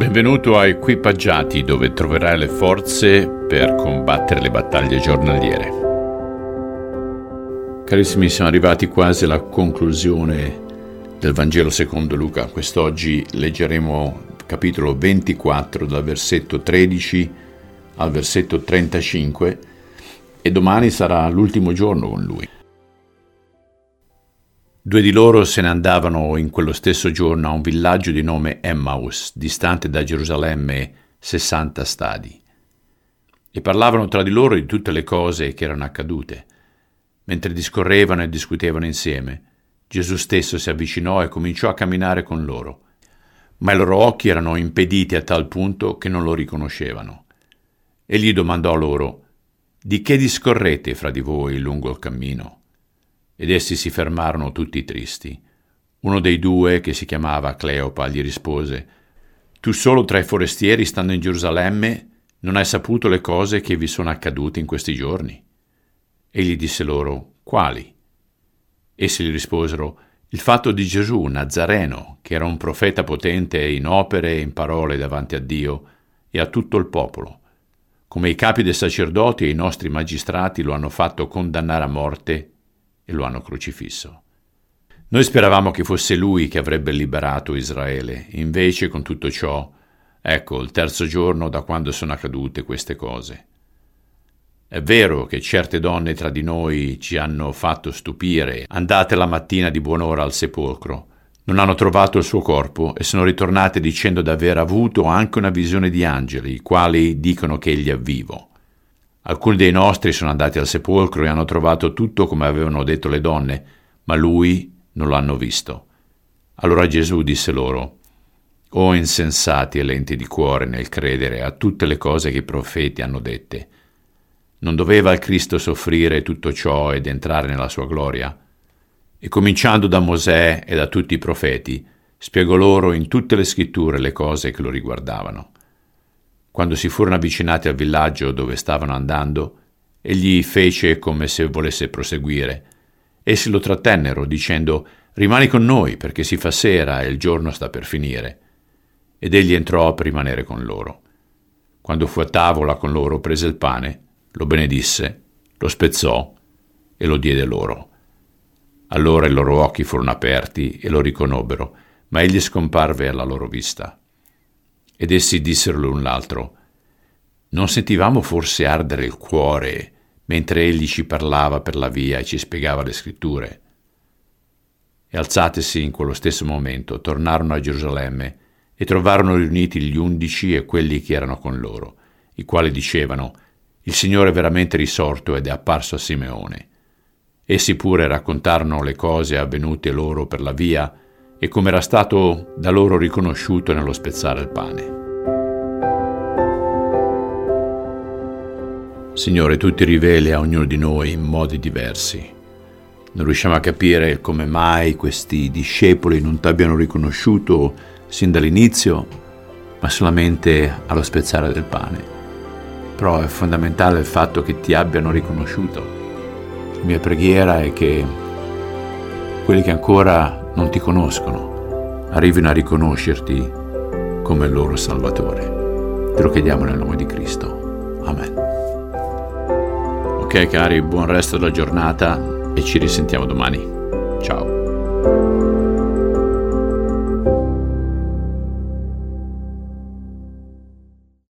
Benvenuto a Equipaggiati dove troverai le forze per combattere le battaglie giornaliere. Carissimi, siamo arrivati quasi alla conclusione del Vangelo secondo Luca. Quest'oggi leggeremo capitolo 24 dal versetto 13 al versetto 35 e domani sarà l'ultimo giorno con lui. Due di loro se ne andavano in quello stesso giorno a un villaggio di nome Emmaus, distante da Gerusalemme 60 stadi, e parlavano tra di loro di tutte le cose che erano accadute. Mentre discorrevano e discutevano insieme, Gesù stesso si avvicinò e cominciò a camminare con loro, ma i loro occhi erano impediti a tal punto che non lo riconoscevano. Egli domandò loro, Di che discorrete fra di voi lungo il cammino? Ed essi si fermarono tutti tristi. Uno dei due, che si chiamava Cleopa, gli rispose Tu solo tra i forestieri, stando in Gerusalemme, non hai saputo le cose che vi sono accadute in questi giorni? Egli disse loro Quali? Essi gli risposero Il fatto di Gesù, Nazareno, che era un profeta potente in opere e in parole davanti a Dio e a tutto il popolo, come i capi dei sacerdoti e i nostri magistrati lo hanno fatto condannare a morte e lo hanno crocifisso. Noi speravamo che fosse lui che avrebbe liberato Israele, invece con tutto ciò, ecco il terzo giorno da quando sono accadute queste cose. È vero che certe donne tra di noi ci hanno fatto stupire, andate la mattina di buon'ora al sepolcro, non hanno trovato il suo corpo e sono ritornate dicendo d'aver avuto anche una visione di angeli, i quali dicono che egli è vivo. Alcuni dei nostri sono andati al sepolcro e hanno trovato tutto come avevano detto le donne, ma lui non lo hanno visto. Allora Gesù disse loro, O insensati e lenti di cuore nel credere a tutte le cose che i profeti hanno dette. Non doveva il Cristo soffrire tutto ciò ed entrare nella sua gloria? E cominciando da Mosè e da tutti i profeti, spiegò loro in tutte le scritture le cose che lo riguardavano. Quando si furono avvicinati al villaggio dove stavano andando, egli fece come se volesse proseguire. Essi lo trattennero, dicendo Rimani con noi, perché si fa sera e il giorno sta per finire. Ed egli entrò per rimanere con loro. Quando fu a tavola con loro, prese il pane, lo benedisse, lo spezzò e lo diede loro. Allora i loro occhi furono aperti e lo riconobbero, ma egli scomparve alla loro vista. Ed essi dissero l'un l'altro, non sentivamo forse ardere il cuore mentre egli ci parlava per la via e ci spiegava le scritture? E alzatesi in quello stesso momento, tornarono a Gerusalemme e trovarono riuniti gli undici e quelli che erano con loro, i quali dicevano, il Signore è veramente risorto ed è apparso a Simeone. Essi pure raccontarono le cose avvenute loro per la via e come era stato da loro riconosciuto nello spezzare il pane. Signore, tu ti riveli a ognuno di noi in modi diversi. Non riusciamo a capire come mai questi discepoli non ti abbiano riconosciuto sin dall'inizio, ma solamente allo spezzare del pane. Però è fondamentale il fatto che ti abbiano riconosciuto. La mia preghiera è che quelli che ancora non ti conoscono, arrivino a riconoscerti come il loro Salvatore. Te lo chiediamo nel nome di Cristo. Amen. Ok cari, buon resto della giornata e ci risentiamo domani. Ciao.